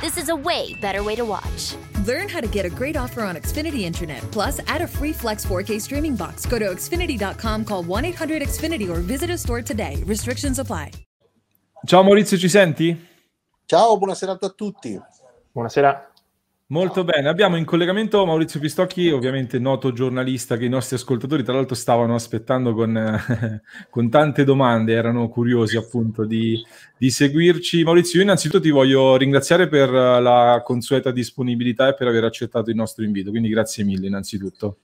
This is a way better way to watch. Learn how to get a great offer on Xfinity Internet. Plus, add a free Flex 4K streaming box. Go to Xfinity.com, call 1 800 Xfinity, or visit a store today. Restrictions apply. Ciao Maurizio, ci senti? Ciao, buona serata a tutti. Buonasera. Molto bene, abbiamo in collegamento Maurizio Pistocchi, ovviamente noto giornalista che i nostri ascoltatori tra l'altro stavano aspettando con, eh, con tante domande, erano curiosi appunto di, di, seguirci. Maurizio, io innanzitutto ti voglio ringraziare per la consueta disponibilità e per aver accettato il nostro invito, quindi grazie mille innanzitutto.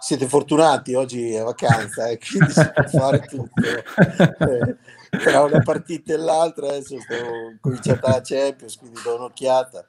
Siete fortunati, oggi è vacanza e eh, quindi si può fare tutto. Eh, tra una partita e l'altra adesso sto cominciata la Champions, quindi do un'occhiata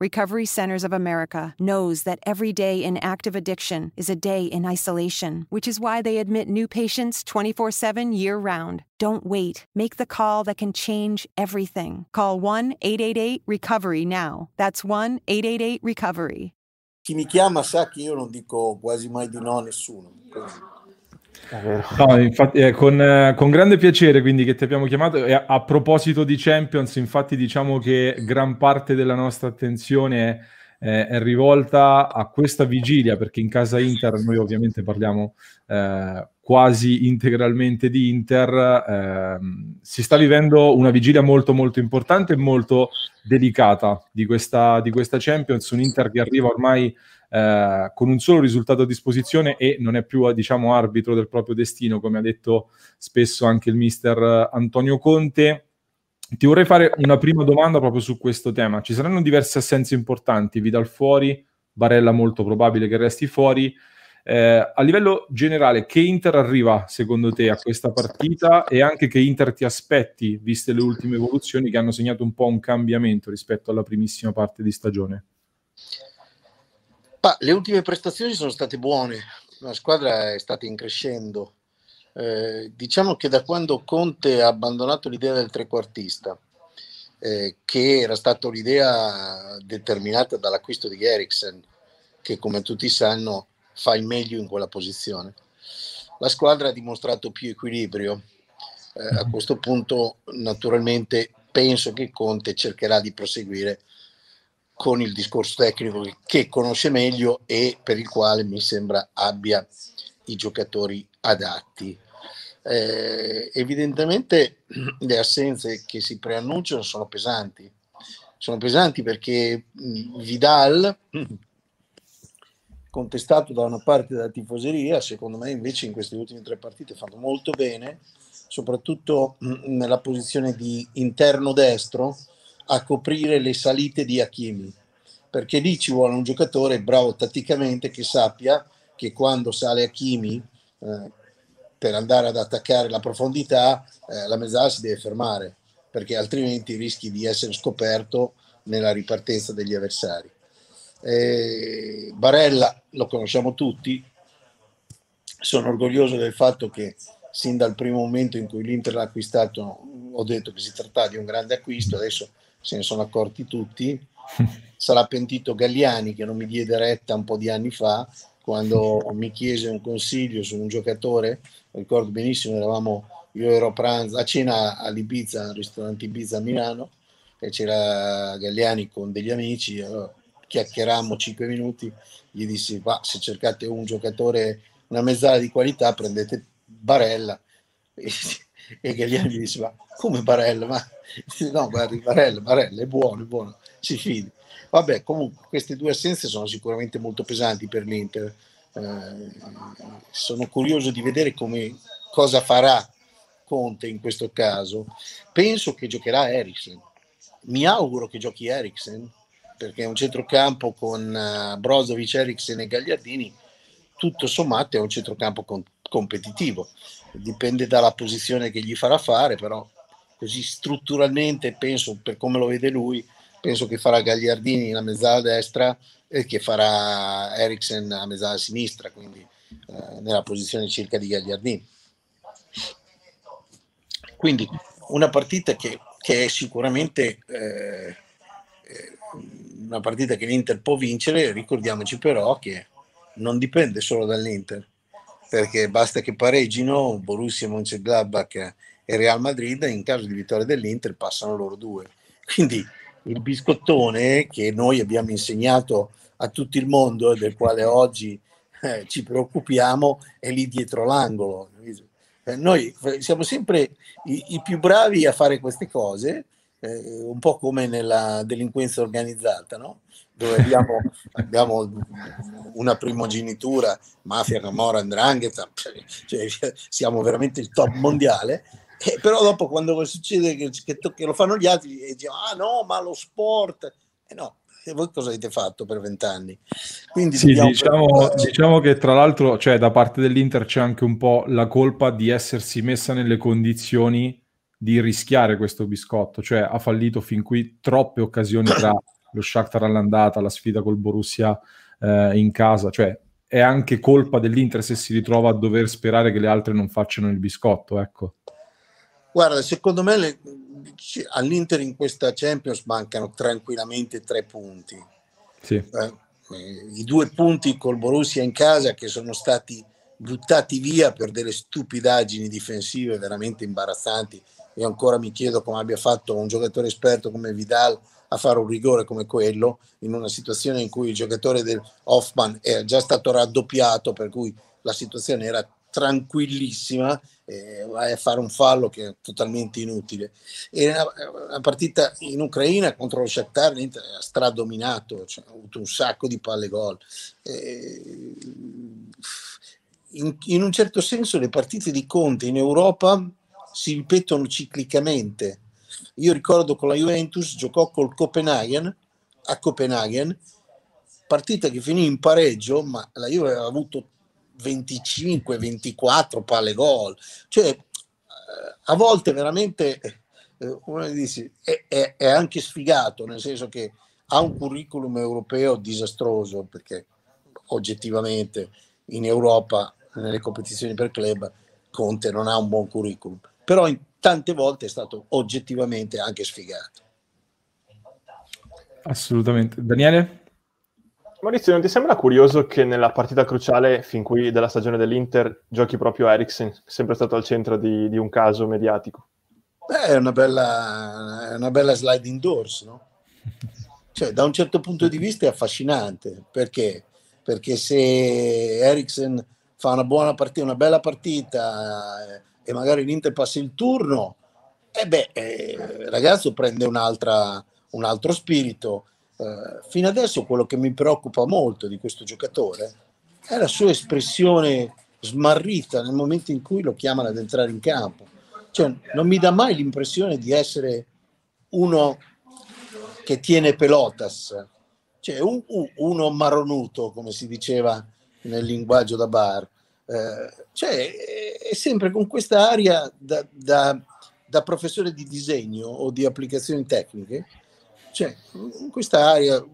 Recovery Centers of America knows that every day in active addiction is a day in isolation, which is why they admit new patients 24 7 year round. Don't wait. Make the call that can change everything. Call 1 888 Recovery now. That's 1 888 Recovery. Chi mi chiama sa che io non dico quasi mai di no a nessuno. No, infatti, eh, con, eh, con, grande piacere quindi che ti abbiamo chiamato. E a, a, proposito di Champions, infatti diciamo che gran parte della nostra attenzione è, è, rivolta a questa vigilia, perché in casa Inter noi ovviamente parliamo eh, quasi integralmente di Inter. Ehm, si sta vivendo una vigilia molto molto importante e molto delicata di questa, di questa Champions, un Inter che arriva ormai eh, con un solo risultato a disposizione e non è più diciamo arbitro del proprio destino, come ha detto spesso anche il mister Antonio Conte. Ti vorrei fare una prima domanda proprio su questo tema. Ci saranno diverse assenze importanti, Vidal fuori, Barella molto probabile che resti fuori. Eh, a livello generale, che Inter arriva secondo te a questa partita e anche che Inter ti aspetti, viste le ultime evoluzioni che hanno segnato un po' un cambiamento rispetto alla primissima parte di stagione? Ma le ultime prestazioni sono state buone, la squadra è stata in crescendo. Eh, diciamo che da quando Conte ha abbandonato l'idea del trequartista, eh, che era stata l'idea determinata dall'acquisto di Eriksen, che come tutti sanno fa il meglio in quella posizione, la squadra ha dimostrato più equilibrio. Eh, a questo punto, naturalmente, penso che Conte cercherà di proseguire con il discorso tecnico che conosce meglio e per il quale mi sembra abbia i giocatori adatti. Eh, evidentemente le assenze che si preannunciano sono pesanti. Sono pesanti perché Vidal, contestato da una parte della tifoseria, secondo me invece in queste ultime tre partite fanno molto bene, soprattutto nella posizione di interno destro, a coprire le salite di Hakimi, perché lì ci vuole un giocatore bravo tatticamente che sappia che quando sale Hakimi eh, per andare ad attaccare la profondità, eh, la mezzala si deve fermare, perché altrimenti rischi di essere scoperto nella ripartenza degli avversari. Eh, Barella lo conosciamo tutti, sono orgoglioso del fatto che sin dal primo momento in cui l'Inter l'ha acquistato ho detto che si trattava di un grande acquisto, adesso se ne sono accorti tutti. Sarà pentito Galliani che non mi diede retta un po' di anni fa quando mi chiese un consiglio su un giocatore. Ricordo benissimo, eravamo, io ero a pranzo, a cena all'Ibiza, al ristorante Ibiza a Milano, e c'era Galliani con degli amici. Allora, chiacchierammo 5 minuti. Gli dissi: se cercate un giocatore, una mezzala di qualità, prendete Barella E, Gagliani disse, ma come Barella? Ma, no, guardi, Barella, Barella è buono, è buono, si fidi. Vabbè, comunque queste due assenze sono sicuramente molto pesanti per l'Inter. Eh, sono curioso di vedere come, cosa farà Conte in questo caso. Penso che giocherà Eriksen. Mi auguro che giochi Eriksen perché è un centrocampo con uh, Brozovic, Eriksen e Gagliardini. Tutto sommato è un centrocampo con- competitivo. Dipende dalla posizione che gli farà fare, però così strutturalmente penso, per come lo vede lui, penso che farà Gagliardini la mezzala destra e che farà Eriksen a mezzala sinistra, quindi eh, nella posizione circa di Gagliardini. Quindi una partita che, che è sicuramente eh, eh, una partita che l'Inter può vincere, ricordiamoci però che non dipende solo dall'Inter, perché basta che pareggino Borussia Mönchengladbach e Real Madrid, in caso di vittoria dell'Inter passano loro due. Quindi il biscottone che noi abbiamo insegnato a tutto il mondo e del quale oggi eh, ci preoccupiamo è lì dietro l'angolo. Eh, noi siamo sempre i, i, più bravi a fare queste cose, eh, un po' come nella delinquenza organizzata, no? Dove abbiamo, abbiamo, una primogenitura, mafia, camorra, andrangheta, cioè, siamo veramente il top mondiale, eh, però dopo quando succede che, che, che, lo fanno gli altri e dicono ah no ma lo sport eh no e voi cosa avete fatto per vent'anni? Quindi sì, diciamo, diciamo, che tra l'altro cioè, da parte dell'Inter c'è anche un po' la colpa di essersi messa nelle condizioni di rischiare questo biscotto. Cioè ha fallito fin qui troppe occasioni tra lo Shakhtar all'andata la sfida col Borussia eh, in casa cioè è anche colpa dell'Inter se si ritrova a dover sperare che le altre non facciano il biscotto ecco Guarda, secondo me le, all'Inter in questa Champions mancano tranquillamente tre punti. Sì. Eh, I due punti col Borussia in casa che sono stati buttati via per delle stupidaggini difensive veramente imbarazzanti. Io ancora mi chiedo come abbia fatto un giocatore esperto come Vidal a fare un rigore come quello in una situazione in cui il giocatore del Hoffman è già stato raddoppiato, per cui la situazione era tranquillissima eh, vai a fare un fallo che è totalmente inutile. E una, una partita in Ucraina contro lo Shakhtar l'Inter ha stradominato, cioè, ha avuto un sacco di palle gol. Eh, in, in, un certo senso le partite di Conte in Europa si ripetono ciclicamente. Io ricordo con la Juventus giocò col Copenaghen a Copenaghen, partita che finì in pareggio, ma la Juve aveva avuto 25, 24 palle gol. Cioè, eh, a volte veramente eh, dice, è, è, è, anche sfigato, nel senso che ha un curriculum europeo disastroso, perché oggettivamente in Europa, nelle competizioni per club, Conte non ha un buon curriculum, però in tante volte è stato oggettivamente anche sfigato. Assolutamente. Daniele? Maurizio, non ti sembra curioso che nella partita cruciale fin qui della stagione dell'Inter giochi proprio Eriksen, sempre stato al centro di, di un caso mediatico? Beh, è una bella, è una bella sliding doors, no? Cioè, da un certo punto di vista è affascinante, perché? Perché se Eriksen fa una buona partita, una bella partita eh, e magari l'Inter passa il turno, e eh beh, eh, ragazzo prende un altro spirito eh, fino adesso quello che mi preoccupa molto di questo giocatore è la sua espressione smarrita nel momento in cui lo chiamano ad entrare in campo. Cioè, non mi dà mai l'impressione di essere uno che tiene pelotas, cioè un, uno marronuto, come si diceva nel linguaggio da bar. Eh, cioè, è sempre con questa aria da, da, da professore di disegno o di applicazioni tecniche cioè, in questa area,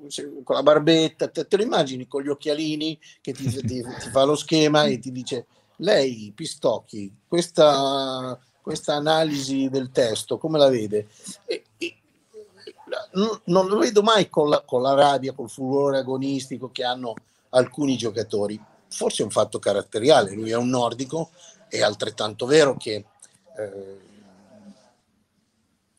con la barbetta, te, te, lo immagini con gli occhialini che ti, ti, ti, fa lo schema e ti dice, lei, Pistocchi, questa, questa analisi del testo, come la vede? E, e, non, non, lo vedo mai con la, con la rabbia, col furore agonistico che hanno alcuni giocatori. Forse è un fatto caratteriale, lui è un nordico, è altrettanto vero che... Eh,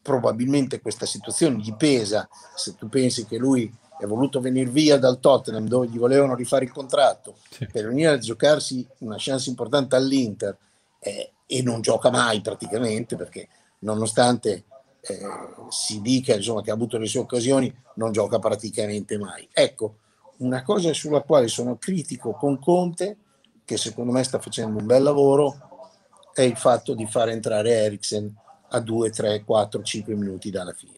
probabilmente questa situazione gli pesa, se tu pensi che lui è voluto venire via dal Tottenham dove gli volevano rifare il contratto sì. per venire a giocarsi una chance importante all'Inter eh, e non gioca mai praticamente perché nonostante eh, si dica insomma, che ha avuto le sue occasioni, non gioca praticamente mai. Ecco, una cosa sulla quale sono critico con Conte, che secondo me sta facendo un bel lavoro, è il fatto di far entrare Eriksen a 2, 3, 4, 5 minuti dalla fine.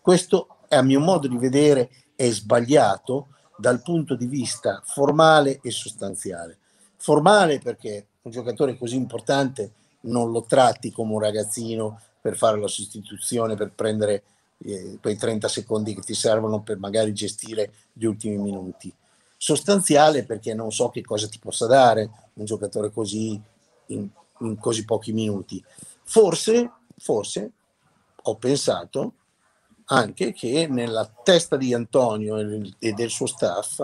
Questo, a mio modo di vedere, è sbagliato dal punto di vista formale e sostanziale. Formale perché un giocatore così importante non lo tratti come un ragazzino per fare la sostituzione, per prendere eh, quei 30 secondi che ti servono per magari gestire gli ultimi minuti. Sostanziale perché non so che cosa ti possa dare un giocatore così in, in così pochi minuti. Forse, forse ho pensato anche che nella testa di Antonio e del suo staff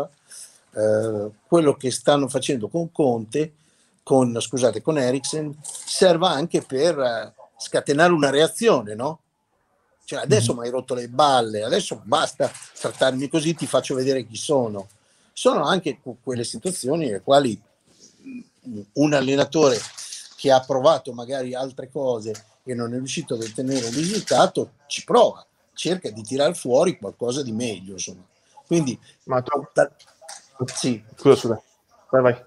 eh, quello che stanno facendo con Conte, con, scusate, con Eriksen, serva anche per eh, scatenare una reazione, no? Cioè adesso mm-hmm. mi hai rotto le balle, adesso basta trattarmi così, ti faccio vedere chi sono. Sono anche quelle situazioni nelle quali un allenatore che ha provato magari altre cose e non è riuscito ad ottenere un risultato, ci prova cerca di tirar fuori qualcosa di meglio. Insomma. Quindi, Ma tu... sì. Scusa, scusa. Vai, vai.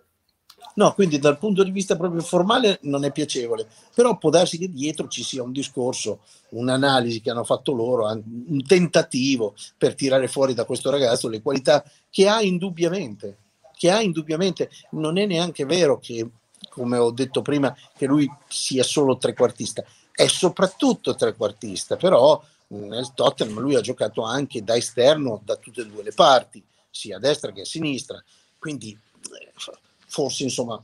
No, quindi dal punto di vista proprio formale non è piacevole, però può darsi che dietro ci sia un discorso, un'analisi che hanno fatto loro, un tentativo per tirare fuori da questo ragazzo le qualità che ha indubbiamente, che ha indubbiamente, non è neanche vero che, come ho detto prima, che lui sia solo trequartista, è soprattutto trequartista, però nel Tottenham lui ha giocato anche da esterno da tutte e due le parti, sia a destra che a sinistra, quindi eh, forse insomma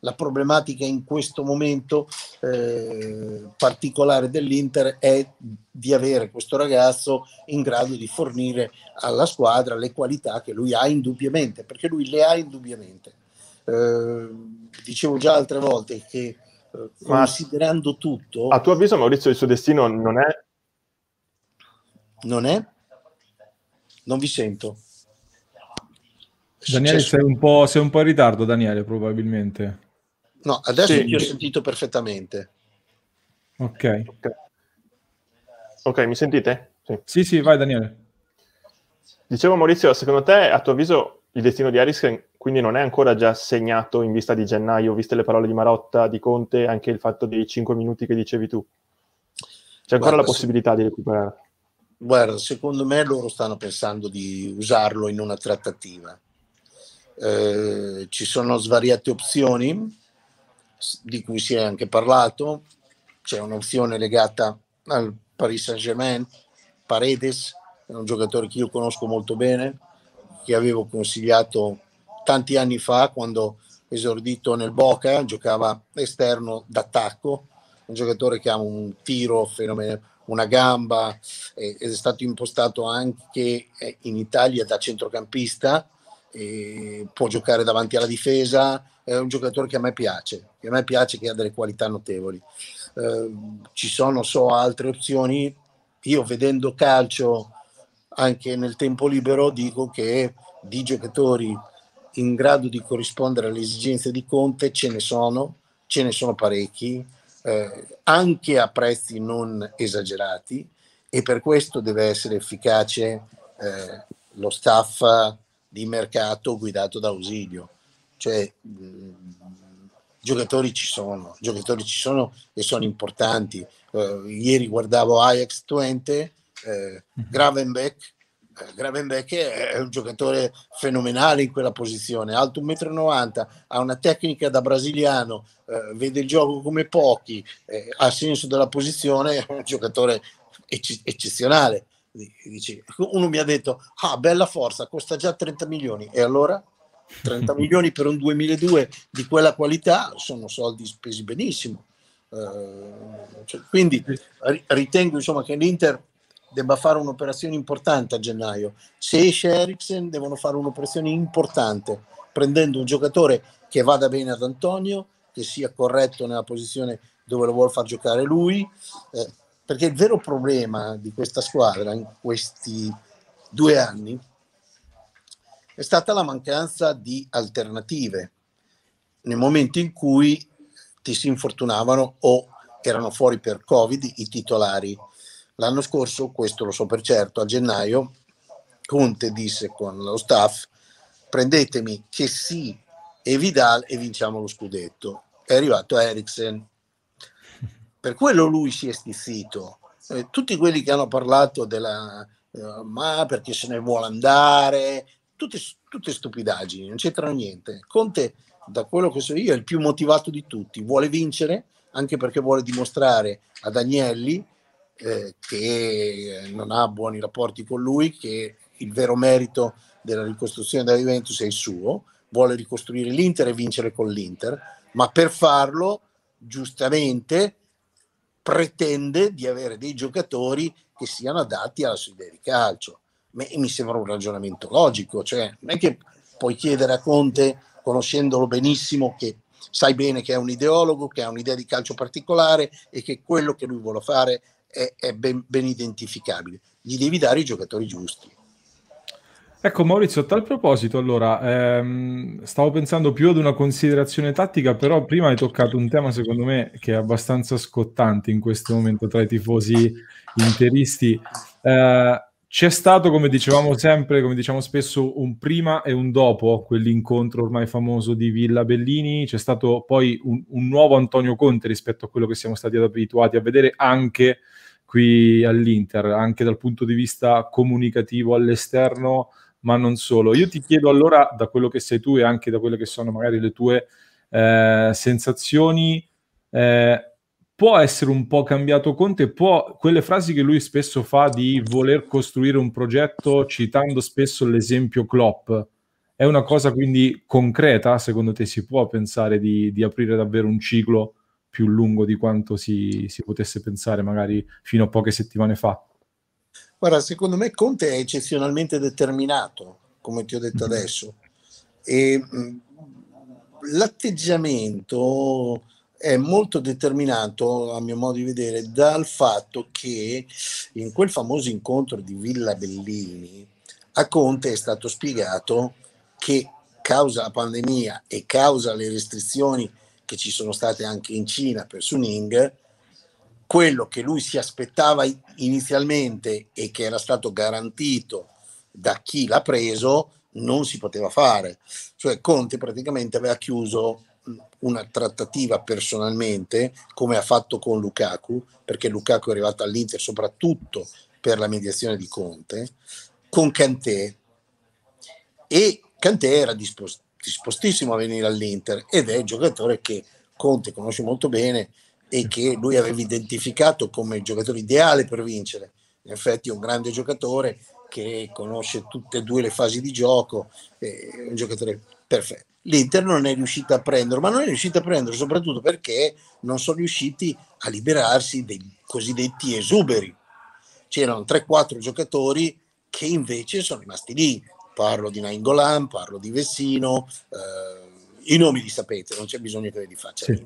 la problematica in questo momento eh, particolare dell'Inter è di avere questo ragazzo in grado di fornire alla squadra le qualità che lui ha indubbiamente, perché lui le ha indubbiamente. Eh, dicevo già altre volte che eh, considerando tutto... A tuo avviso Maurizio il suo destino non è non è? Non vi sento. Daniele, sei un, po', sei un po' in ritardo, Daniele, probabilmente. No, adesso sì. ti ho sentito perfettamente. Ok. Ok, okay mi sentite? Sì. sì, sì, vai Daniele. Dicevo Maurizio, secondo te, a tuo avviso, il destino di Harris quindi non è ancora già segnato in vista di gennaio, viste le parole di Marotta, di Conte, anche il fatto dei 5 minuti che dicevi tu? C'è ancora Guarda, la possibilità sì. di recuperare? Guarda, secondo me loro stanno pensando di usarlo in una trattativa. Eh, ci sono svariate opzioni di cui si è anche parlato. C'è un'opzione legata al Paris Saint-Germain, Paredes, è un giocatore che io conosco molto bene, che avevo consigliato tanti anni fa quando esordito nel Boca, giocava esterno d'attacco, un giocatore che ha un tiro fenomenale una gamba ed è stato impostato anche eh, in Italia da centrocampista, può giocare davanti alla difesa, è un giocatore che a me piace, che a me piace, che ha delle qualità notevoli. Eh, ci sono, so, altre opzioni. Io vedendo calcio anche nel tempo libero dico che di giocatori in grado di corrispondere alle esigenze di Conte ce ne sono, ce ne sono parecchi eh, anche a prezzi non esagerati e per questo deve essere efficace eh, lo staff di mercato guidato da Ausilio. Cioè, mh, giocatori ci sono, giocatori ci sono e sono importanti. Uh, ieri guardavo Ajax Twente, eh, mhm. Gravenbeck, eh, Gravenbeck è un giocatore fenomenale in quella posizione, alto 1,90 m, ha una tecnica da brasiliano, eh, vede il gioco come pochi, eh, ha senso della posizione, è un giocatore ecce- eccezionale. Dici, uno mi ha detto, ah, bella forza, costa già 30 milioni, e allora 30 milioni per un 2002 di quella qualità sono soldi spesi benissimo. Uh, cioè, quindi ritengo insomma che l'Inter debba fare un'operazione importante a gennaio. Se esce Eriksen devono fare un'operazione importante, prendendo un giocatore che vada bene ad Antonio, che sia corretto nella posizione dove lo vuole far giocare lui, eh, perché il vero problema di questa squadra in questi due anni è stata la mancanza di alternative nel momento in cui ti si infortunavano o erano fuori per Covid i titolari. L'anno scorso, questo lo so per certo, a gennaio Conte disse con lo staff prendetemi che sì e Vidal e vinciamo lo scudetto. È arrivato Eriksen. Per quello lui si è stizzito. Eh, tutti quelli che hanno parlato della eh, ma perché se ne vuole andare, tutte, tutte stupidaggini, non c'entrano niente. Conte, da quello che so io, è il più motivato di tutti, vuole vincere anche perché vuole dimostrare ad Agnelli eh, che non ha buoni rapporti con lui, che il vero merito della ricostruzione della Juventus è il suo, vuole ricostruire l'Inter e vincere con l'Inter, ma per farlo giustamente pretende di avere dei giocatori che siano adatti alla sua idea di calcio. mi sembra un ragionamento logico, cioè non è che puoi chiedere a Conte, conoscendolo benissimo, che sai bene che è un ideologo, che ha un'idea di calcio particolare e che quello che lui vuole fare è, è ben, ben identificabile. Gli devi dare i giocatori giusti. Ecco Maurizio, a tal proposito, allora, ehm, stavo pensando più ad una considerazione tattica, però prima hai toccato un tema secondo me che è abbastanza scottante in questo momento tra i tifosi interisti. Eh, c'è stato, come dicevamo sempre, come diciamo spesso, un prima e un dopo quell'incontro ormai famoso di Villa Bellini, c'è stato poi un, un nuovo Antonio Conte rispetto a quello che siamo stati abituati a vedere anche qui all'Inter, anche dal punto di vista comunicativo all'esterno ma non solo. Io ti chiedo allora, da quello che sei tu e anche da quelle che sono magari le tue eh, sensazioni, eh, può essere un po' cambiato Conte, può, quelle frasi che lui spesso fa di voler costruire un progetto citando spesso l'esempio Klopp, è una cosa quindi concreta? Secondo te si può pensare di, di aprire davvero un ciclo più lungo di quanto si, si potesse pensare magari fino a poche settimane fa? Guarda, secondo me Conte è eccezionalmente determinato, come ti ho detto mm-hmm. adesso, e l'atteggiamento è molto determinato, a mio modo di vedere, dal fatto che in quel famoso incontro di Villa Bellini a Conte è stato spiegato che causa la pandemia e causa le restrizioni che ci sono state anche in Cina per Suning, quello che lui si aspettava inizialmente e che era stato garantito da chi l'ha preso non si poteva fare. Cioè Conte praticamente aveva chiuso una trattativa personalmente, come ha fatto con Lukaku, perché Lukaku è arrivato all'Inter soprattutto per la mediazione di Conte, con Cantè e Cantè era dispos- dispostissimo a venire all'Inter ed è il giocatore che Conte conosce molto bene e che lui aveva identificato come il giocatore ideale per vincere. In effetti è un grande giocatore che conosce tutte e due le fasi di gioco, è un giocatore perfetto. L'Inter non è riuscita a prenderlo, ma non è riuscita a prenderlo soprattutto perché non sono riusciti a liberarsi dei cosiddetti esuberi. C'erano 3-4 giocatori che invece sono rimasti lì. Parlo di Nainggolan, parlo di Vessino, eh, i nomi li sapete, non c'è bisogno che ve li faccia. Sì.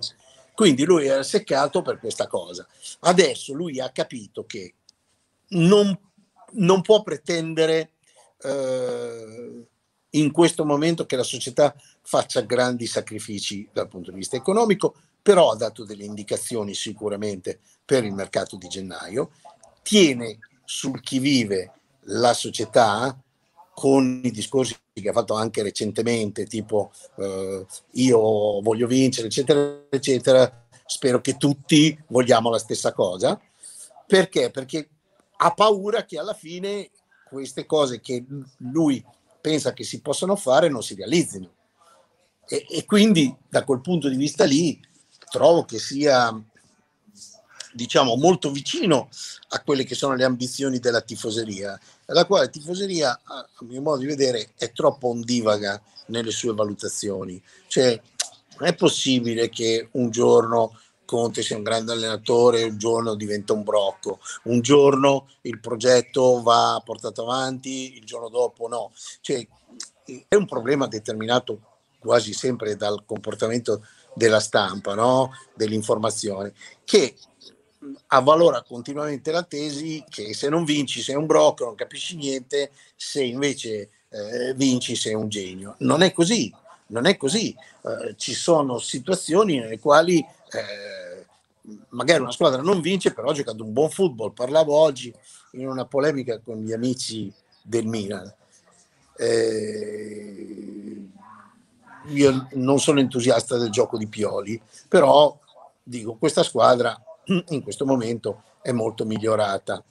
Quindi lui era seccato per questa cosa. Adesso lui ha capito che non, non può pretendere eh, in questo momento che la società faccia grandi sacrifici dal punto di vista economico, però ha dato delle indicazioni sicuramente per il mercato di gennaio, tiene sul chi vive la società con i discorsi che ha fatto anche recentemente, tipo eh, io voglio vincere, eccetera, eccetera, spero che tutti vogliamo la stessa cosa. Perché? Perché ha paura che alla fine queste cose che lui pensa che si possano fare non si realizzino. E, e quindi da quel punto di vista lì trovo che sia diciamo molto vicino a quelle che sono le ambizioni della tifoseria la quale tifoseria, a mio modo di vedere, è troppo ondivaga nelle sue valutazioni. Cioè, non è possibile che un giorno Conte sia un grande allenatore, un giorno diventa un brocco, un giorno il progetto va portato avanti, il giorno dopo no. Cioè, è un problema determinato quasi sempre dal comportamento della stampa, no? dell'informazione, che avvalora continuamente la tesi che se non vinci sei un brocco, non capisci niente, se invece eh, vinci sei un genio. Non è così, non è così. Eh, ci sono situazioni nelle quali eh, magari una squadra non vince, però ha giocato un buon football. Parlavo oggi in una polemica con gli amici del Milan. Eh, io non sono entusiasta del gioco di Pioli, però dico, questa squadra in questo momento è molto migliorata.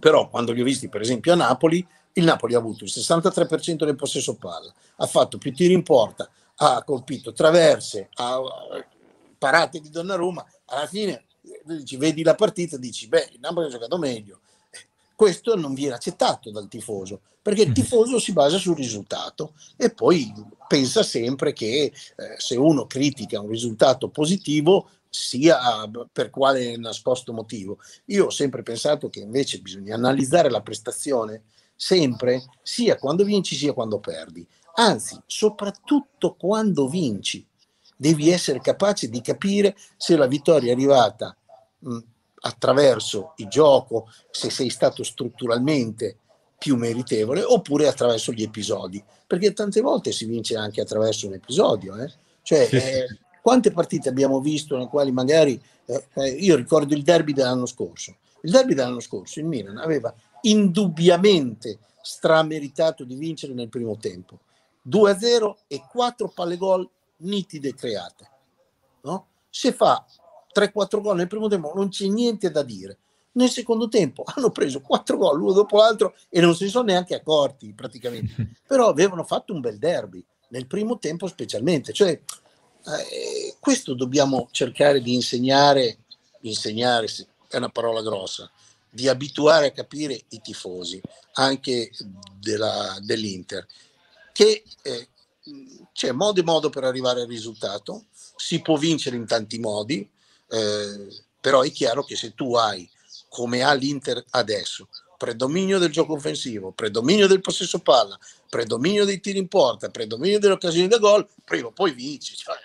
Però quando li ho visti per esempio a Napoli, il Napoli ha avuto il 63% del possesso palla, ha fatto più tiri in porta, ha colpito traverse, ha parate di Donnarumma, alla fine dici, vedi la partita e dici, beh, il Napoli ha giocato meglio. Questo non viene accettato dal tifoso, perché il mm. tifoso si basa sul risultato e poi pensa sempre che eh, se uno critica un risultato positivo sia per quale nascosto motivo. Io ho sempre pensato che invece bisogna analizzare la prestazione sempre, sia quando vinci sia quando perdi. Anzi, soprattutto quando vinci, devi essere capace di capire se la vittoria è arrivata mh, attraverso il gioco, se sei stato strutturalmente più meritevole, oppure attraverso gli episodi, perché tante volte si vince anche attraverso un episodio. Eh? Cioè, sì. Eh, quante partite abbiamo visto nelle quali magari, eh, eh io ricordo il derby dell'anno scorso, il derby dell'anno scorso il Milan aveva indubbiamente strameritato di vincere nel primo tempo. 2-0 e 4 palle gol nitide create. No? Se fa 3-4 gol nel primo tempo non c'è niente da dire. Nel secondo tempo hanno preso 4 gol uno dopo l'altro e non si sono neanche accorti praticamente. Però avevano fatto un bel derby, nel primo tempo specialmente. Cioè, eh, questo dobbiamo cercare di insegnare, insegnare è una parola grossa, di abituare a capire i tifosi, anche della, dell'Inter, che eh, c'è modo e modo per arrivare al risultato, si può vincere in tanti modi, eh, però è chiaro che se tu hai, come ha l'Inter adesso, predominio del gioco offensivo, predominio del possesso palla, predominio dei tiri in porta, predominio delle occasioni da gol, prima o poi vinci. Cioè,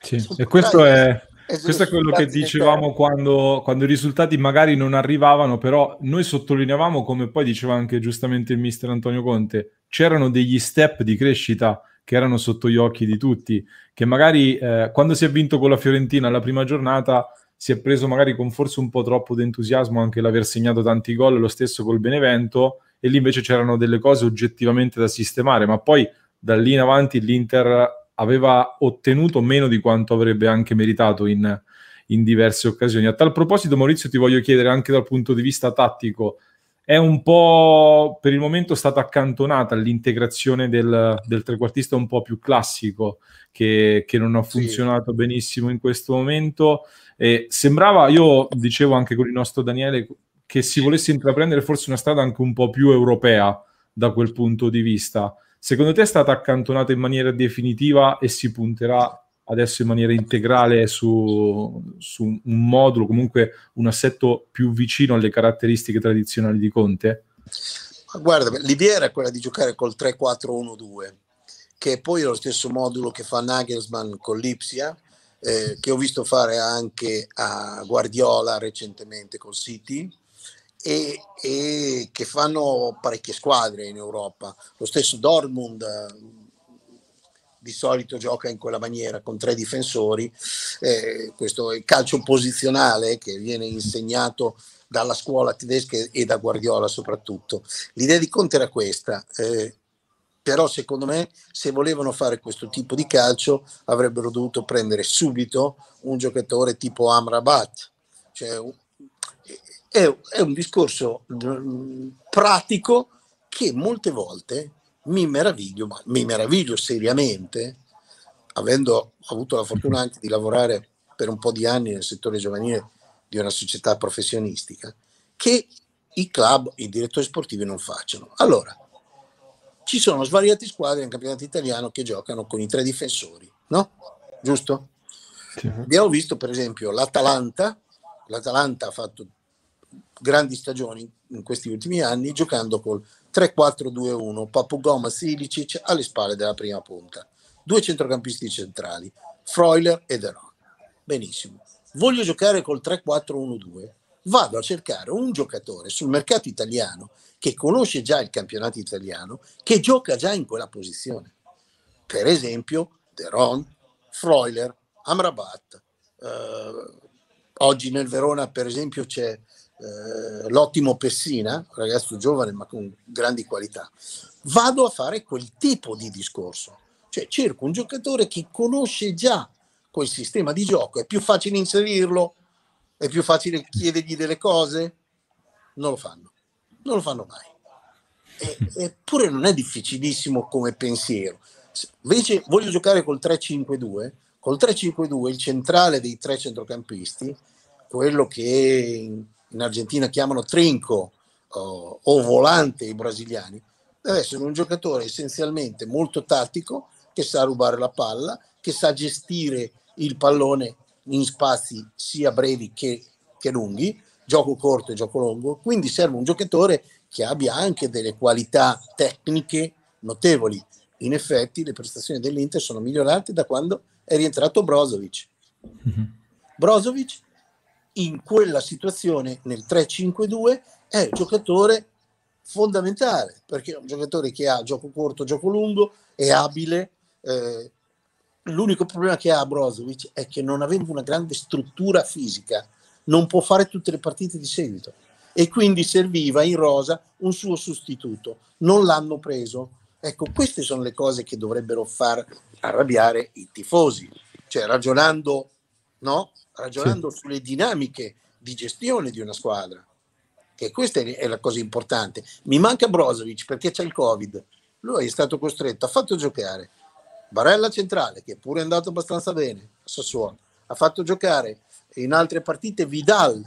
sì, e questo è, questo è quello che dicevamo quando, quando, i risultati magari non arrivavano, però noi sottolineavamo, come poi diceva anche giustamente il mister Antonio Conte, c'erano degli step di crescita che erano sotto gli occhi di tutti, che magari eh, quando si è vinto con la Fiorentina la prima giornata si è preso magari con forse un po' troppo di entusiasmo anche l'aver segnato tanti gol, lo stesso col Benevento, e lì invece c'erano delle cose oggettivamente da sistemare, ma poi da lì in avanti l'Inter aveva ottenuto meno di quanto avrebbe anche meritato in, in diverse occasioni. A tal proposito, Maurizio, ti voglio chiedere anche dal punto di vista tattico, è un po' per il momento stata accantonata l'integrazione del, del trequartista un po' più classico che, che non ha funzionato sì. benissimo in questo momento. E sembrava, io dicevo anche con il nostro Daniele, che si volesse intraprendere forse una strada anche un po' più europea da quel punto di vista. Secondo te è stata accantonata in maniera definitiva e si punterà adesso in maniera integrale su, su, un modulo, comunque un assetto più vicino alle caratteristiche tradizionali di Conte? Guarda, l'idea era quella di giocare col 3-4-1-2, che poi è lo stesso modulo che fa Nagelsmann con l'Ipsia, eh, che ho visto fare anche a Guardiola recentemente col City, e, e, che fanno parecchie squadre in Europa. Lo stesso Dortmund di solito gioca in quella maniera con tre difensori. Eh, questo è il calcio posizionale che viene insegnato dalla scuola tedesca e da Guardiola soprattutto. L'idea di Conte era questa. Eh, però secondo me se volevano fare questo tipo di calcio avrebbero dovuto prendere subito un giocatore tipo Amrabat, cioè è, è un discorso mm, pratico che molte volte mi meraviglio, ma mi meraviglio seriamente, avendo avuto la fortuna anche di lavorare per un po' di anni nel settore giovanile di una società professionistica, che i club, i direttori sportivi non facciano. Allora, ci sono svariate squadre nel campionato italiano che giocano con i tre difensori, no? Giusto? Sì. Abbiamo visto per esempio l'Atalanta, l'Atalanta ha fatto grandi stagioni in questi ultimi anni giocando col 3-4-2-1, Papu Goma Silicic alle spalle della prima punta, due centrocampisti centrali, Freuler e Deron. Benissimo. Voglio giocare col 3-4-1-2, vado a cercare un giocatore sul mercato italiano che conosce già il campionato italiano, che gioca già in quella posizione. Per esempio, Deron, Freuler, Amrabat, eh, oggi nel Verona, per esempio, c'è eh, l'ottimo Pessina, ragazzo giovane ma con grandi qualità. Vado a fare quel tipo di discorso, cioè cerco un giocatore che conosce già quel sistema di gioco, è più facile inserirlo, è più facile chiedergli delle cose, non lo fanno, non lo fanno mai. eppure non è difficilissimo come pensiero. Invece voglio giocare col 3-5-2, col 3-5-2 il centrale dei tre centrocampisti, quello che in, in Argentina chiamano trinco o, o volante i brasiliani, deve essere un giocatore essenzialmente molto tattico, che sa rubare la palla, che sa gestire il pallone in spazi sia brevi che, che lunghi, gioco corto e gioco lungo, quindi serve un giocatore che abbia anche delle qualità tecniche notevoli. In effetti le prestazioni dell'Inter sono migliorate da quando è rientrato Brozovic. Mm-hmm. Brozovic in quella situazione nel 3-5-2 è un giocatore fondamentale perché è un giocatore che ha gioco corto, gioco lungo, è abile. Eh, l'unico problema che ha Brozovic è che non avendo una grande struttura fisica non può fare tutte le partite di seguito e quindi serviva in rosa un suo sostituto. Non l'hanno preso. Ecco, queste sono le cose che dovrebbero far arrabbiare i tifosi, cioè ragionando, no? ragionando sì. sulle dinamiche di gestione di una squadra, che questa è la cosa importante. Mi manca Brozovic perché c'è il Covid, lui è stato costretto, ha fatto giocare Barella centrale, che pure è andato abbastanza bene a Sassuolo, ha fatto giocare in altre partite Vidal,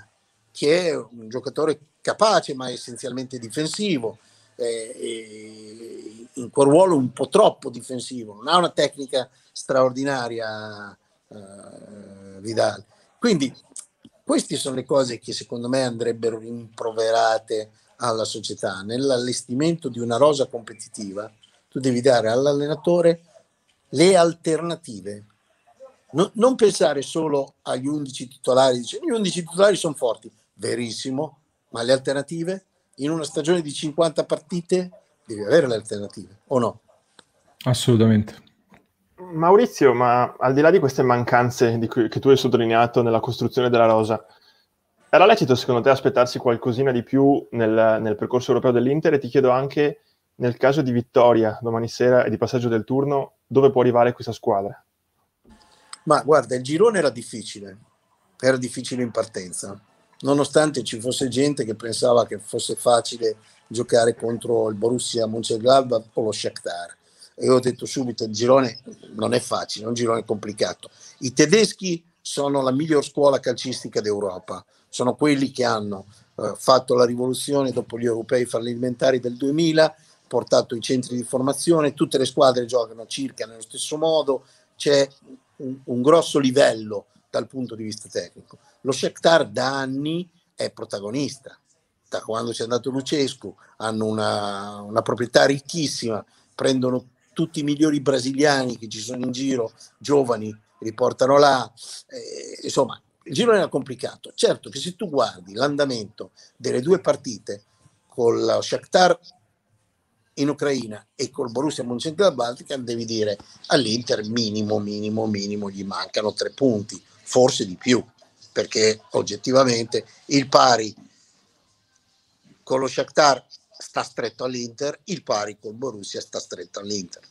che è un giocatore capace ma essenzialmente difensivo, eh, in quel ruolo un po' troppo difensivo, non ha una tecnica straordinaria eh, Vidal. Quindi queste sono le cose che secondo me andrebbero rimproverate alla società. Nell'allestimento di una rosa competitiva, tu devi dare all'allenatore le alternative. No, non pensare solo agli 11 titolari, dice, gli 11 titolari sono forti, verissimo, ma le alternative? In una stagione di 50 partite devi avere le alternative, o no? Assolutamente. Maurizio, ma al di là di queste mancanze di cui, che tu hai sottolineato nella costruzione della rosa, era lecito secondo te aspettarsi qualcosina di più nel, nel, percorso europeo dell'Inter? E ti chiedo anche, nel caso di vittoria domani sera e di passaggio del turno, dove può arrivare questa squadra? Ma guarda, il girone era difficile, era difficile in partenza, nonostante ci fosse gente che pensava che fosse facile giocare contro il Borussia Mönchengladbach o lo Shakhtar e ho detto subito il girone non è facile, è un girone complicato. I tedeschi sono la miglior scuola calcistica d'Europa, sono quelli che hanno eh, fatto la rivoluzione dopo gli europei fallimentari del 2000, portato i centri di formazione, tutte le squadre giocano circa nello stesso modo, c'è un, un grosso livello dal punto di vista tecnico. Lo Shakhtar da anni è protagonista, da quando c'è andato Lucescu, hanno una, una proprietà ricchissima, prendono tutti i migliori brasiliani che ci sono in giro, giovani, li portano là. Eh, insomma, il giro era complicato. Certo che se tu guardi l'andamento delle due partite con lo Shakhtar in Ucraina e col Borussia Mönchengladbach devi dire all'Inter minimo, minimo, minimo gli mancano tre punti, forse di più, perché oggettivamente il pari con lo Shakhtar sta stretto all'Inter, il pari col Borussia sta stretto all'Inter.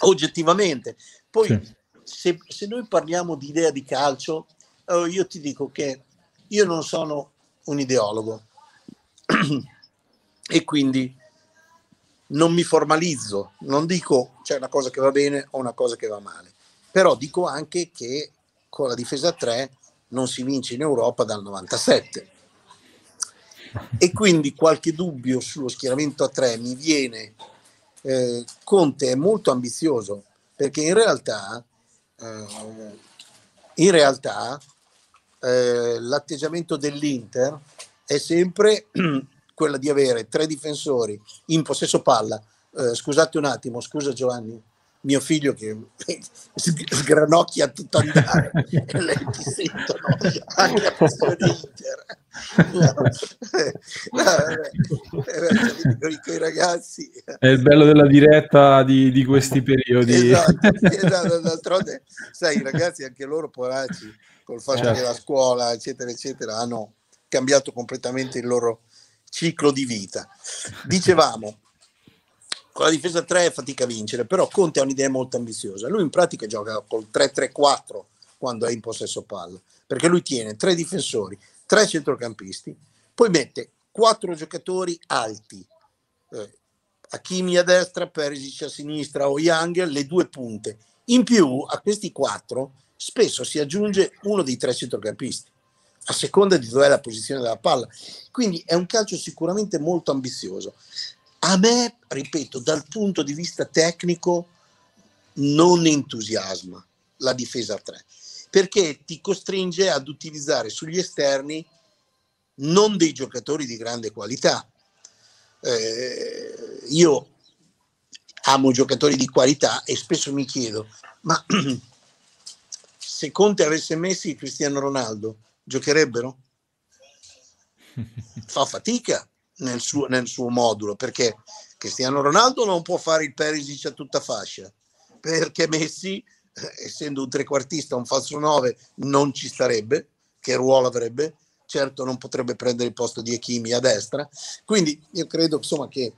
Oggettivamente. Poi sì. se, se, noi parliamo di idea di calcio, eh, io ti dico che io non sono un ideologo e quindi non mi formalizzo, non dico c'è una cosa che va bene o una cosa che va male, però dico anche che con la difesa 3 non si vince in Europa dal 97 e quindi qualche dubbio sullo schieramento a tre mi viene. Eh, Conte è molto ambizioso perché in realtà, eh, in realtà eh, l'atteggiamento dell'Inter è sempre quella di avere tre difensori in possesso palla. Eh, scusate un attimo, scusa Giovanni, mio figlio che sgranocchia tutto andare e lei ti sentono anche a questione Inter con i ragazzi. È il bello della diretta di, di questi periodi. Esatto, esatto, d'altronde, sai, i ragazzi anche loro, poracci, col fatto certo. che la scuola, eccetera, eccetera, hanno cambiato completamente il loro ciclo di vita. Dicevamo, con la difesa 3 è fatica a vincere, però Conte ha un'idea molto ambiziosa. Lui in pratica gioca col 3-3-4 quando è in possesso palla, perché lui tiene tre difensori, tre centrocampisti, poi mette quattro giocatori alti, eh, Hakimi a destra, Perisic a sinistra o Young, le due punte. In più a questi quattro spesso si aggiunge uno dei tre centrocampisti, a seconda di dove è la posizione della palla. Quindi è un calcio sicuramente molto ambizioso. A me, ripeto, dal punto di vista tecnico non entusiasma la difesa a 3 perché ti costringe ad utilizzare sugli esterni non dei giocatori di grande qualità. Eh, io amo giocatori di qualità e spesso mi chiedo, ma se Conte avesse messi Cristiano Ronaldo, giocherebbero? Fa fatica nel suo, nel suo modulo perché Cristiano Ronaldo non può fare il Perisic a tutta fascia, perché Messi essendo un trequartista, un falso 9, non ci starebbe, che ruolo avrebbe? Certo non potrebbe prendere il posto di Echimi a destra, quindi io credo insomma che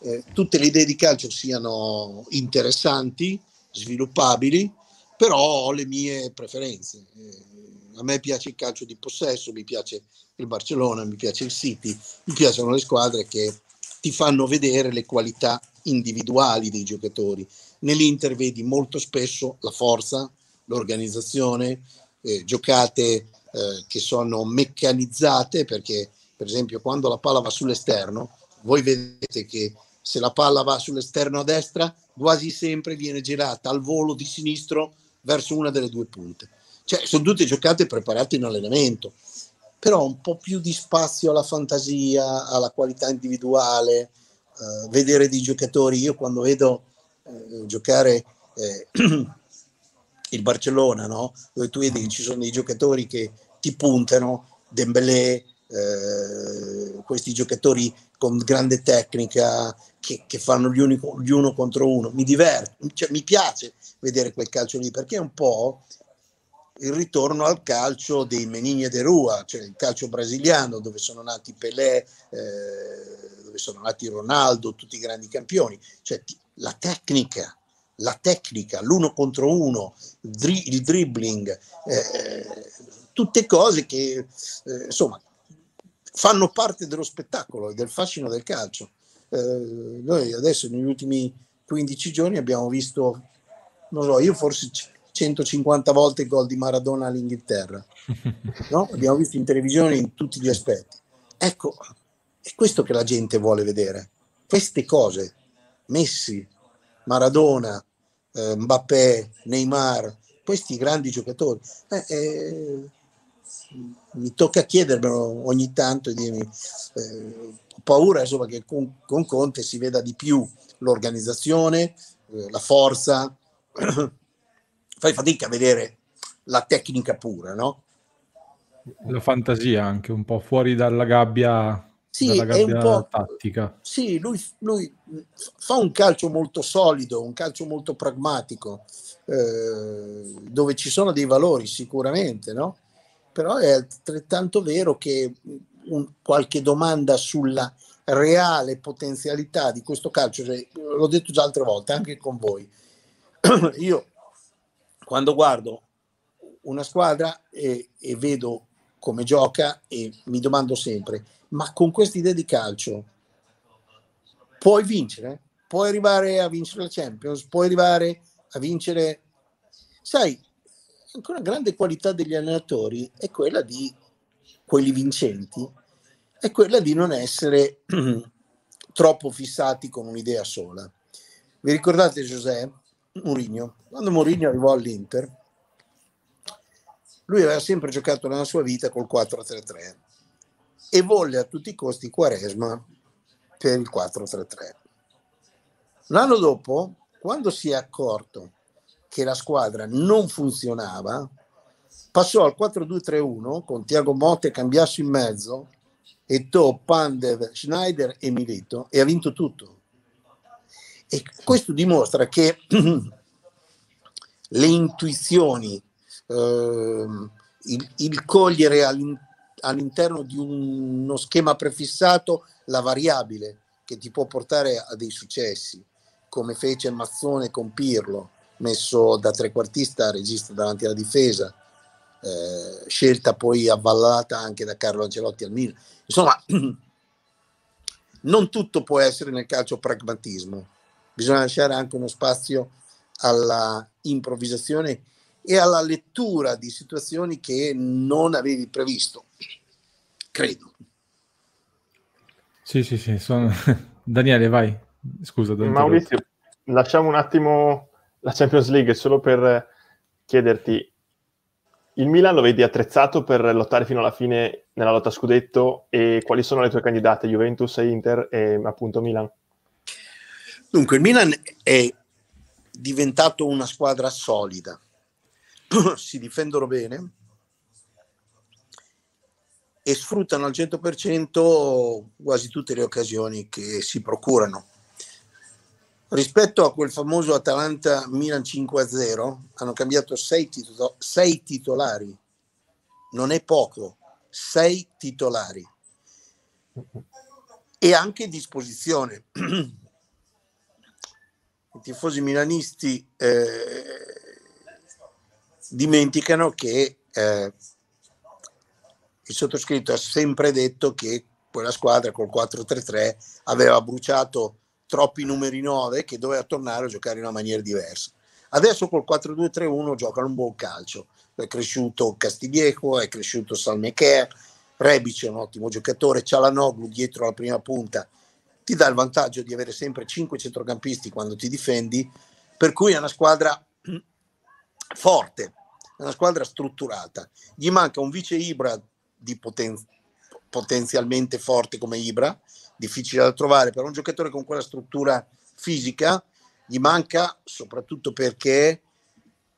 eh, tutte le idee di calcio siano interessanti, sviluppabili, però ho le mie preferenze. Eh, a me piace il calcio di possesso, mi piace il Barcellona, mi piace il City, mi piacciono le squadre che ti fanno vedere le qualità individuali dei giocatori Nell'Inter vedi molto spesso la forza, l'organizzazione, eh, giocate eh, che sono meccanizzate perché per esempio quando la palla va sull'esterno, voi vedete che se la palla va sull'esterno a destra, quasi sempre viene girata al volo di sinistro verso una delle due punte. Cioè, sono tutte giocate preparate in allenamento, però un po' più di spazio alla fantasia, alla qualità individuale, eh, vedere dei giocatori. Io quando vedo eh, giocare eh, il Barcellona, no? dove tu vedi che ci sono dei giocatori che ti puntano, Dembélé, eh, questi giocatori con grande tecnica che, che fanno gli, unico, gli, uno contro uno. Mi diverte, cioè, mi piace vedere quel calcio lì perché è un po' il ritorno al calcio dei Menigna de Rua, cioè il calcio brasiliano dove sono nati Pelé, eh, dove sono nati Ronaldo, tutti i grandi campioni. Cioè, la tecnica, la tecnica, l'uno contro uno, dri- il dribbling, eh, tutte cose che eh, insomma fanno parte dello spettacolo e del fascino del calcio. Eh, noi adesso negli ultimi 15 giorni abbiamo visto, non so, io forse 150 volte il gol di Maradona all'Inghilterra. No? Abbiamo visto in televisione in tutti gli aspetti. Ecco, è questo che la gente vuole vedere. Queste cose Messi, Maradona, eh, Mbappé, Neymar, questi grandi giocatori. Eh, eh, mi tocca chiedermelo ogni tanto e dirmi, eh, ho paura insomma, che con, con, Conte si veda di più l'organizzazione, eh, la forza, fai fatica a vedere la tecnica pura, no? La fantasia anche, un po' fuori dalla gabbia sì, è un po', tattica. Sì, lui, lui, fa un calcio molto solido, un calcio molto pragmatico, eh, dove ci sono dei valori sicuramente, no? Però è altrettanto vero che un, qualche domanda sulla reale potenzialità di questo calcio, cioè, l'ho detto già altre volte, anche con voi. Io quando guardo una squadra e, e vedo come gioca e mi domando sempre, ma con questa idea di calcio puoi vincere? Puoi arrivare a vincere la Champions? Puoi arrivare a vincere... Sai, anche una grande qualità degli allenatori è quella di quelli vincenti, è quella di non essere troppo fissati con un'idea sola. Vi ricordate José Mourinho? Quando Mourinho arrivò all'Inter, lui aveva sempre giocato nella sua vita col 4-3-3 e volle a tutti i costi Quaresma per il 4-3-3. L'anno dopo, quando si è accorto che la squadra non funzionava, passò al 4-2-3-1 con Tiago Motte cambiasse in mezzo e To, Pandev, Schneider e Milito e ha vinto tutto. E questo dimostra che le intuizioni, eh, il, il, cogliere all'interno di uno schema prefissato la variabile che ti può portare a dei successi, come fece Mazzone con Pirlo, messo da trequartista a regista davanti alla difesa, eh, scelta poi avvallata anche da Carlo Ancelotti al Milan. Insomma, non tutto può essere nel calcio pragmatismo, bisogna lasciare anche uno spazio alla improvvisazione e alla lettura di situazioni che non avevi previsto, credo. Sì, sì, sì. Sono... Daniele, vai. Scusa. Maurizio, lasciamo un attimo la Champions League solo per chiederti, il Milan lo vedi attrezzato per lottare fino alla fine nella lotta scudetto e quali sono le tue candidate, Juventus e Inter e appunto Milan? Dunque, il Milan è diventato una squadra solida, si difendono bene e sfruttano al 100% quasi tutte le occasioni che si procurano. Rispetto a quel famoso Atalanta Milan 5-0 hanno cambiato sei, titolo- sei titolari, non è poco, sei titolari e anche disposizione. I tifosi milanisti eh, dimenticano che eh, il sottoscritto ha sempre detto che quella squadra col 4-3-3 aveva bruciato troppi numeri 9 che doveva tornare a giocare in una maniera diversa. Adesso col 4-2-3-1 giocano un buon calcio. È cresciuto Castiglieco, è cresciuto Salmecher, Rebic è un ottimo giocatore, Cialanoglu dietro la prima punta ti dà il vantaggio di avere sempre 5 centrocampisti quando ti difendi, per cui è una squadra forte, è una squadra strutturata. Gli manca un vice Ibra di poten- potenzialmente forte come Ibra, difficile da trovare per un giocatore con quella struttura fisica, gli manca soprattutto perché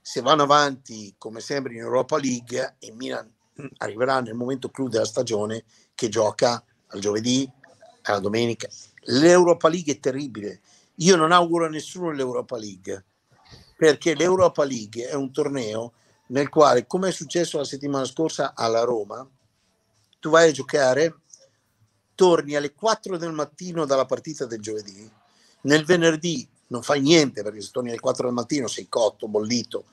se vanno avanti come sempre in Europa League e Milan arriverà nel momento clou della stagione che gioca al giovedì, alla domenica l'Europa League è terribile. Io non auguro a nessuno l'Europa League, perché l'Europa League è un torneo nel quale, come è successo la settimana scorsa alla Roma, tu vai a giocare, torni alle 4 del mattino dalla partita del giovedì, nel venerdì non fai niente perché se torni alle 4 del mattino sei cotto, bollito,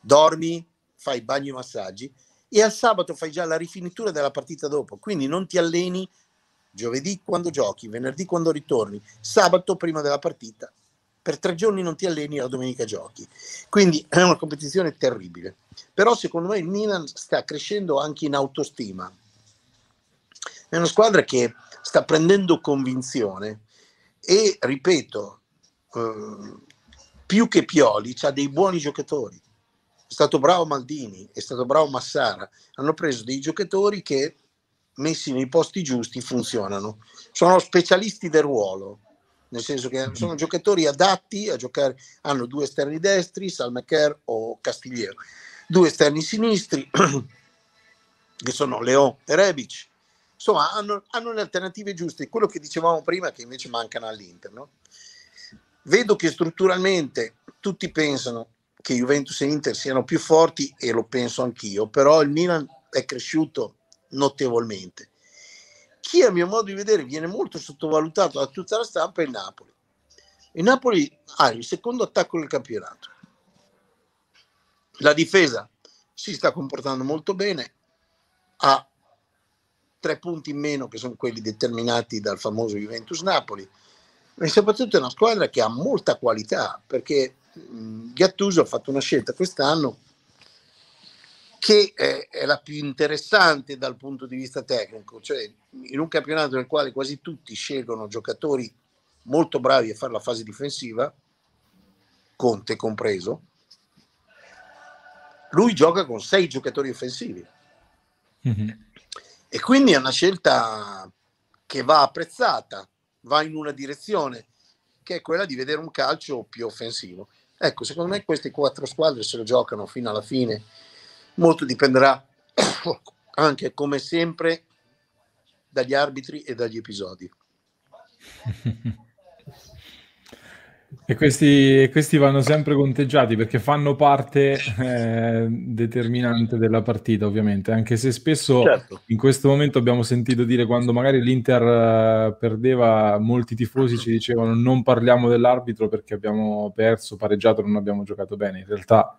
dormi, fai bagni e massaggi e al sabato fai già la rifinitura della partita dopo, quindi non ti alleni giovedì quando giochi, venerdì quando ritorni, sabato prima della partita. Per tre giorni non ti alleni, la domenica giochi. Quindi è una competizione terribile. Però secondo me il Milan sta crescendo anche in autostima. È una squadra che sta prendendo convinzione e, ripeto, eh, più che Pioli, ha dei buoni giocatori. È stato bravo Maldini, è stato bravo Massara. Hanno preso dei giocatori che messi nei posti giusti funzionano. Sono specialisti del ruolo, nel senso che sono giocatori adatti a giocare, hanno due esterni destri, Salmacher o Castigliero, due esterni sinistri, che sono Leon e Rebic. Insomma, hanno, hanno, le alternative giuste, quello che dicevamo prima che invece mancano all'Inter. No? Vedo che strutturalmente tutti pensano che Juventus e Inter siano più forti e lo penso anch'io, però il Milan è cresciuto notevolmente. Chi a mio modo di vedere viene molto sottovalutato da tutta la stampa è il Napoli. Il Napoli ha il secondo attacco del campionato. La difesa si sta comportando molto bene, ha tre punti in meno che sono quelli determinati dal famoso Juventus Napoli e soprattutto è una squadra che ha molta qualità perché Gattuso ha fatto una scelta quest'anno che è, è, la più interessante dal punto di vista tecnico, cioè in un campionato nel quale quasi tutti scelgono giocatori molto bravi a fare la fase difensiva, Conte compreso, lui gioca con sei giocatori offensivi. Mm-hmm. E quindi è una scelta che va apprezzata, va in una direzione che è quella di vedere un calcio più offensivo. Ecco, secondo me queste quattro squadre se lo giocano fino alla fine molto dipenderà anche come sempre dagli arbitri e dagli episodi. E questi, questi, vanno sempre conteggiati perché fanno parte eh, determinante della partita, ovviamente, anche se spesso certo. in questo momento abbiamo sentito dire quando magari l'Inter uh, perdeva, molti tifosi ci dicevano non parliamo dell'arbitro perché abbiamo perso, pareggiato, non abbiamo giocato bene. In realtà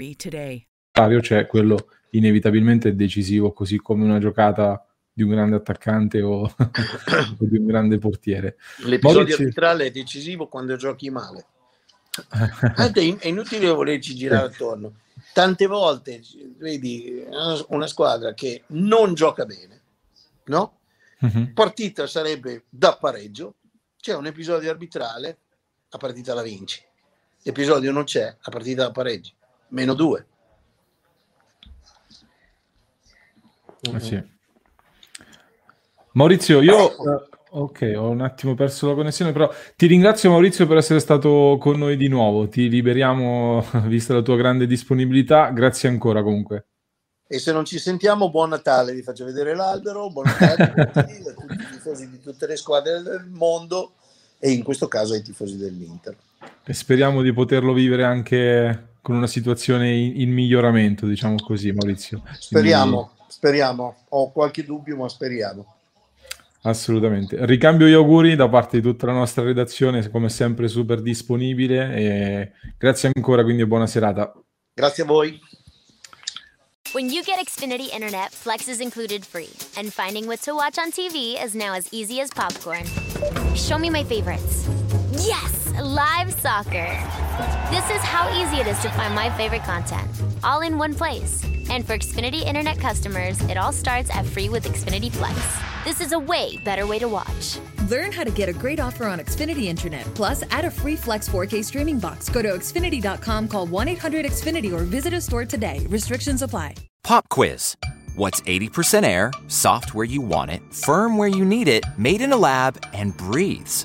today. C'è quello inevitabilmente decisivo, così come una giocata di un grande attaccante o, o di un grande portiere. L'episodio Maurizio... arbitrale è decisivo quando giochi male. è inutile volerci girare attorno. Tante volte vedi una squadra che non gioca bene, no? Uh-huh. Partita sarebbe da pareggio, c'è un episodio arbitrale, la partita la vinci. L'episodio non c'è, la partita la pareggi meno 2. Eh sì. Maurizio, io uh, ok, ho un attimo perso la connessione, però ti ringrazio Maurizio per essere stato con noi di nuovo. Ti liberiamo, vista la tua grande disponibilità. Grazie ancora comunque. E se non ci sentiamo, buon Natale, vi faccio vedere l'albero, buon Natale a tutti, a tutti i tifosi di tutte le squadre del mondo e in questo caso ai tifosi dell'Inter. E speriamo di poterlo vivere anche con una situazione in, in miglioramento, diciamo così, Maurizio. Speriamo, Quindi... speriamo. Ho qualche dubbio, ma speriamo. Assolutamente. Ricambio gli auguri da parte di tutta la nostra redazione, come sempre super disponibile e grazie ancora, quindi buona serata. Grazie a voi. When you get Xfinity Internet, Flex is included free, and finding what to watch on TV is now as easy as popcorn. Show me my favorites. Yes! Live soccer. This is how easy it is to find my favorite content, all in one place. And for Xfinity Internet customers, it all starts at free with Xfinity Flex. This is a way better way to watch. Learn how to get a great offer on Xfinity Internet. Plus, add a free Flex 4K streaming box. Go to Xfinity.com, call 1 800 Xfinity, or visit a store today. Restrictions apply. Pop quiz. What's 80% air, soft where you want it, firm where you need it, made in a lab, and breathes?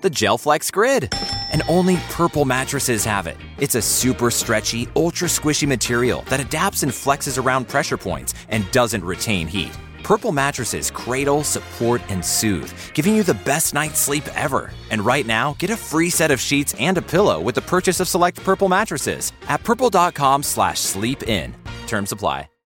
The GelFlex Grid. And only Purple mattresses have it. It's a super stretchy, ultra squishy material that adapts and flexes around pressure points and doesn't retain heat. Purple mattresses cradle, support, and soothe, giving you the best night's sleep ever. And right now, get a free set of sheets and a pillow with the purchase of select Purple mattresses at purple.com slash sleep in. Terms apply.